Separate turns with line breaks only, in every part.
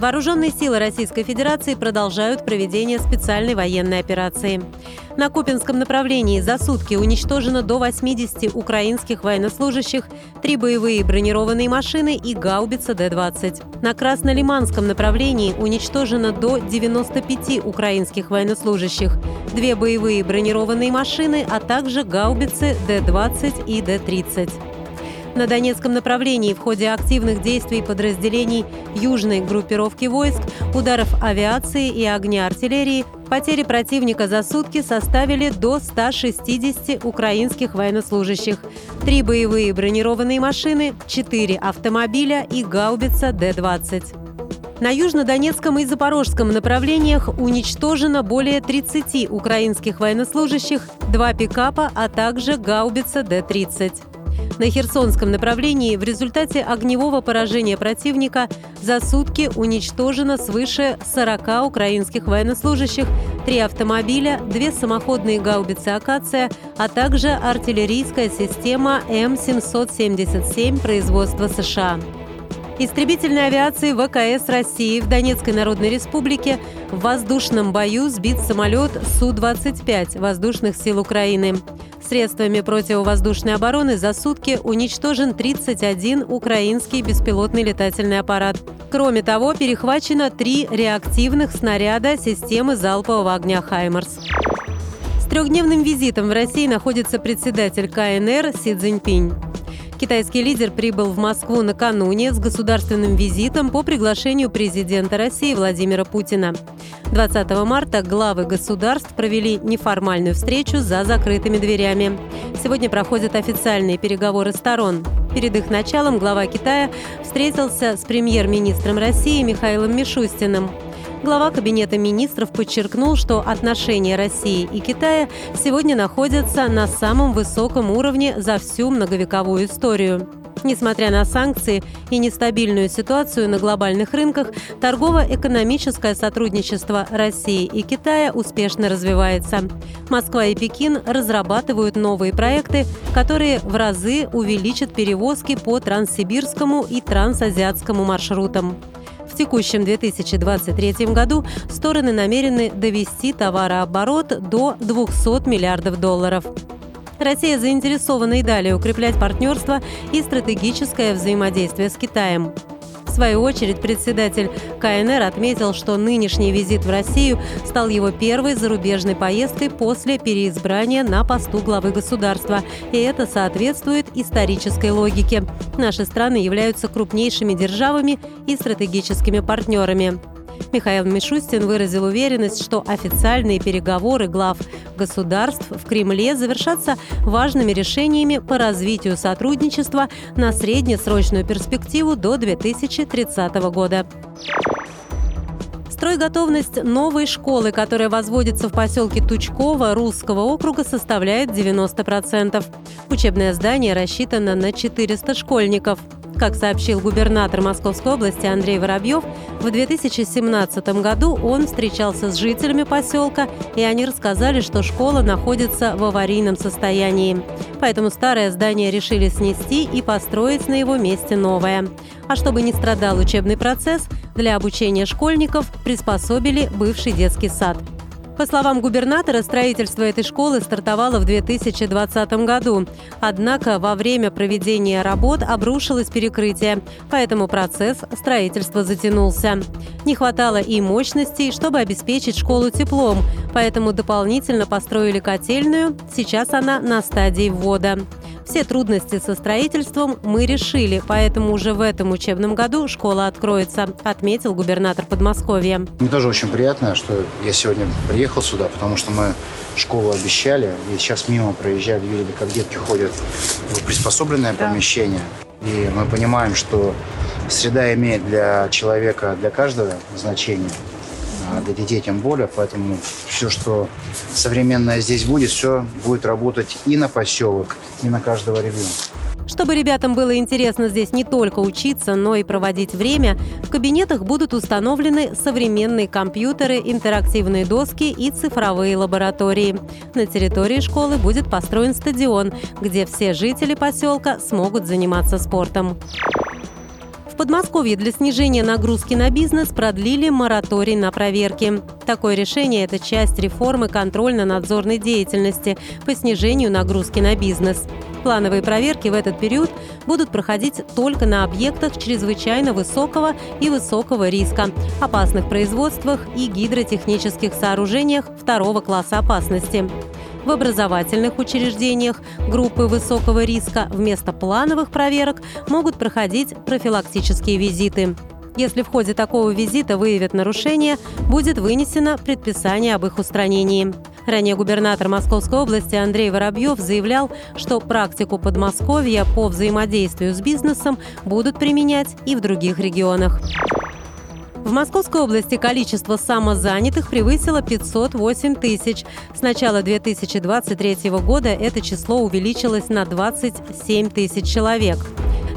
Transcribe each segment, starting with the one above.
Вооруженные силы Российской Федерации продолжают проведение специальной военной операции. На Купинском направлении за сутки уничтожено до 80 украинских военнослужащих, три боевые бронированные машины и гаубица Д-20. На Краснолиманском направлении уничтожено до 95 украинских военнослужащих, две боевые бронированные машины, а также гаубицы Д-20 и Д-30. На Донецком направлении в ходе активных действий подразделений южной группировки войск, ударов авиации и огня артиллерии потери противника за сутки составили до 160 украинских военнослужащих, три боевые бронированные машины, четыре автомобиля и гаубица Д-20. На южнодонецком и запорожском направлениях уничтожено более 30 украинских военнослужащих, два пикапа, а также гаубица Д-30. На Херсонском направлении в результате огневого поражения противника за сутки уничтожено свыше 40 украинских военнослужащих, три автомобиля, две самоходные гаубицы «Акация», а также артиллерийская система М777 производства США. Истребительной авиации ВКС России в Донецкой Народной Республике в воздушном бою сбит самолет Су-25 воздушных сил Украины. Средствами противовоздушной обороны за сутки уничтожен 31 украинский беспилотный летательный аппарат. Кроме того, перехвачено три реактивных снаряда системы залпового огня «Хаймарс». С трехдневным визитом в России находится председатель КНР Си Цзиньпинь. Китайский лидер прибыл в Москву накануне с государственным визитом по приглашению президента России Владимира Путина. 20 марта главы государств провели неформальную встречу за закрытыми дверями. Сегодня проходят официальные переговоры сторон. Перед их началом глава Китая встретился с премьер-министром России Михаилом Мишустиным. Глава Кабинета министров подчеркнул, что отношения России и Китая сегодня находятся на самом высоком уровне за всю многовековую историю. Несмотря на санкции и нестабильную ситуацию на глобальных рынках, торгово-экономическое сотрудничество России и Китая успешно развивается. Москва и Пекин разрабатывают новые проекты, которые в разы увеличат перевозки по транссибирскому и трансазиатскому маршрутам. В текущем 2023 году стороны намерены довести товарооборот до 200 миллиардов долларов. Россия заинтересована и далее укреплять партнерство и стратегическое взаимодействие с Китаем. В свою очередь, председатель КНР отметил, что нынешний визит в Россию стал его первой зарубежной поездкой после переизбрания на посту главы государства. И это соответствует исторической логике. Наши страны являются крупнейшими державами и стратегическими партнерами. Михаил Мишустин выразил уверенность, что официальные переговоры глав государств в Кремле завершатся важными решениями по развитию сотрудничества на среднесрочную перспективу до 2030 года. Стройготовность новой школы, которая возводится в поселке Тучково Русского округа, составляет 90%. Учебное здание рассчитано на 400 школьников. Как сообщил губернатор Московской области Андрей Воробьев, в 2017 году он встречался с жителями поселка, и они рассказали, что школа находится в аварийном состоянии. Поэтому старое здание решили снести и построить на его месте новое. А чтобы не страдал учебный процесс, для обучения школьников приспособили бывший детский сад. По словам губернатора, строительство этой школы стартовало в 2020 году. Однако во время проведения работ обрушилось перекрытие, поэтому процесс строительства затянулся. Не хватало и мощностей, чтобы обеспечить школу теплом, поэтому дополнительно построили котельную, сейчас она на стадии ввода. Все трудности со строительством мы решили, поэтому уже в этом учебном году школа откроется, отметил губернатор Подмосковья.
Мне тоже очень приятно, что я сегодня приехал сюда, потому что мы школу обещали, и сейчас мимо проезжали, видели, как детки ходят в приспособленное да. помещение. И мы понимаем, что среда имеет для человека, для каждого значение а для детей тем более. Поэтому все, что современное здесь будет, все будет работать и на поселок, и на каждого ребенка.
Чтобы ребятам было интересно здесь не только учиться, но и проводить время, в кабинетах будут установлены современные компьютеры, интерактивные доски и цифровые лаборатории. На территории школы будет построен стадион, где все жители поселка смогут заниматься спортом. Подмосковье для снижения нагрузки на бизнес продлили мораторий на проверки. Такое решение – это часть реформы контрольно-надзорной деятельности по снижению нагрузки на бизнес. Плановые проверки в этот период будут проходить только на объектах чрезвычайно высокого и высокого риска, опасных производствах и гидротехнических сооружениях второго класса опасности. В образовательных учреждениях группы высокого риска вместо плановых проверок могут проходить профилактические визиты. Если в ходе такого визита выявят нарушение, будет вынесено предписание об их устранении. Ранее губернатор Московской области Андрей Воробьев заявлял, что практику Подмосковья по взаимодействию с бизнесом будут применять и в других регионах. В Московской области количество самозанятых превысило 508 тысяч. С начала 2023 года это число увеличилось на 27 тысяч человек.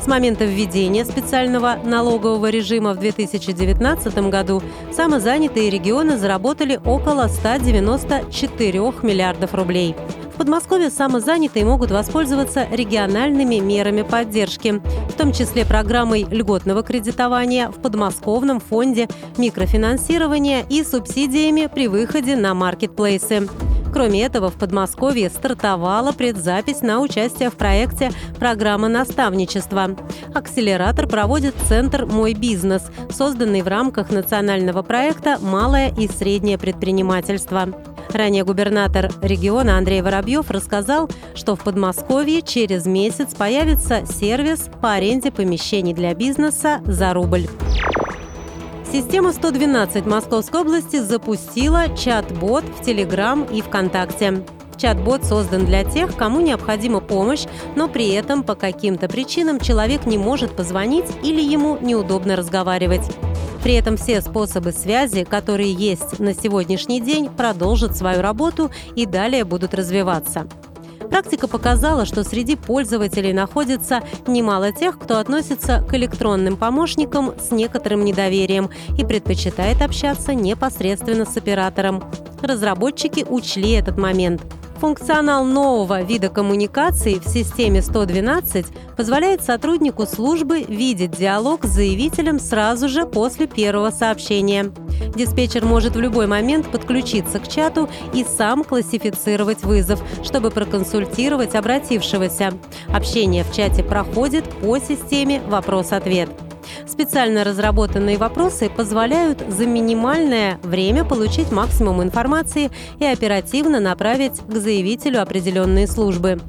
С момента введения специального налогового режима в 2019 году самозанятые регионы заработали около 194 миллиардов рублей. Подмосковье самозанятые могут воспользоваться региональными мерами поддержки, в том числе программой льготного кредитования в подмосковном фонде микрофинансирования и субсидиями при выходе на маркетплейсы. Кроме этого, в Подмосковье стартовала предзапись на участие в проекте «Программа наставничества». Акселератор проводит Центр «Мой бизнес», созданный в рамках национального проекта «Малое и среднее предпринимательство». Ранее губернатор региона Андрей Воробьев рассказал, что в Подмосковье через месяц появится сервис по аренде помещений для бизнеса за рубль. Система 112 Московской области запустила чат-бот в Телеграм и ВКонтакте. Чат-бот создан для тех, кому необходима помощь, но при этом по каким-то причинам человек не может позвонить или ему неудобно разговаривать. При этом все способы связи, которые есть на сегодняшний день, продолжат свою работу и далее будут развиваться. Практика показала, что среди пользователей находится немало тех, кто относится к электронным помощникам с некоторым недоверием и предпочитает общаться непосредственно с оператором. Разработчики учли этот момент – Функционал нового вида коммуникации в системе 112 позволяет сотруднику службы видеть диалог с заявителем сразу же после первого сообщения. Диспетчер может в любой момент подключиться к чату и сам классифицировать вызов, чтобы проконсультировать обратившегося. Общение в чате проходит по системе «Вопрос-ответ». Специально разработанные вопросы позволяют за минимальное время получить максимум информации и оперативно направить к заявителю определенные службы.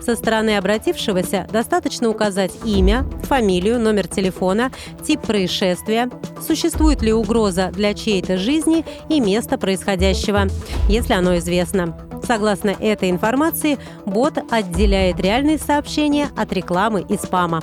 Со стороны обратившегося достаточно указать имя, фамилию, номер телефона, тип происшествия, существует ли угроза для чьей-то жизни и место происходящего, если оно известно. Согласно этой информации, бот отделяет реальные сообщения от рекламы и спама.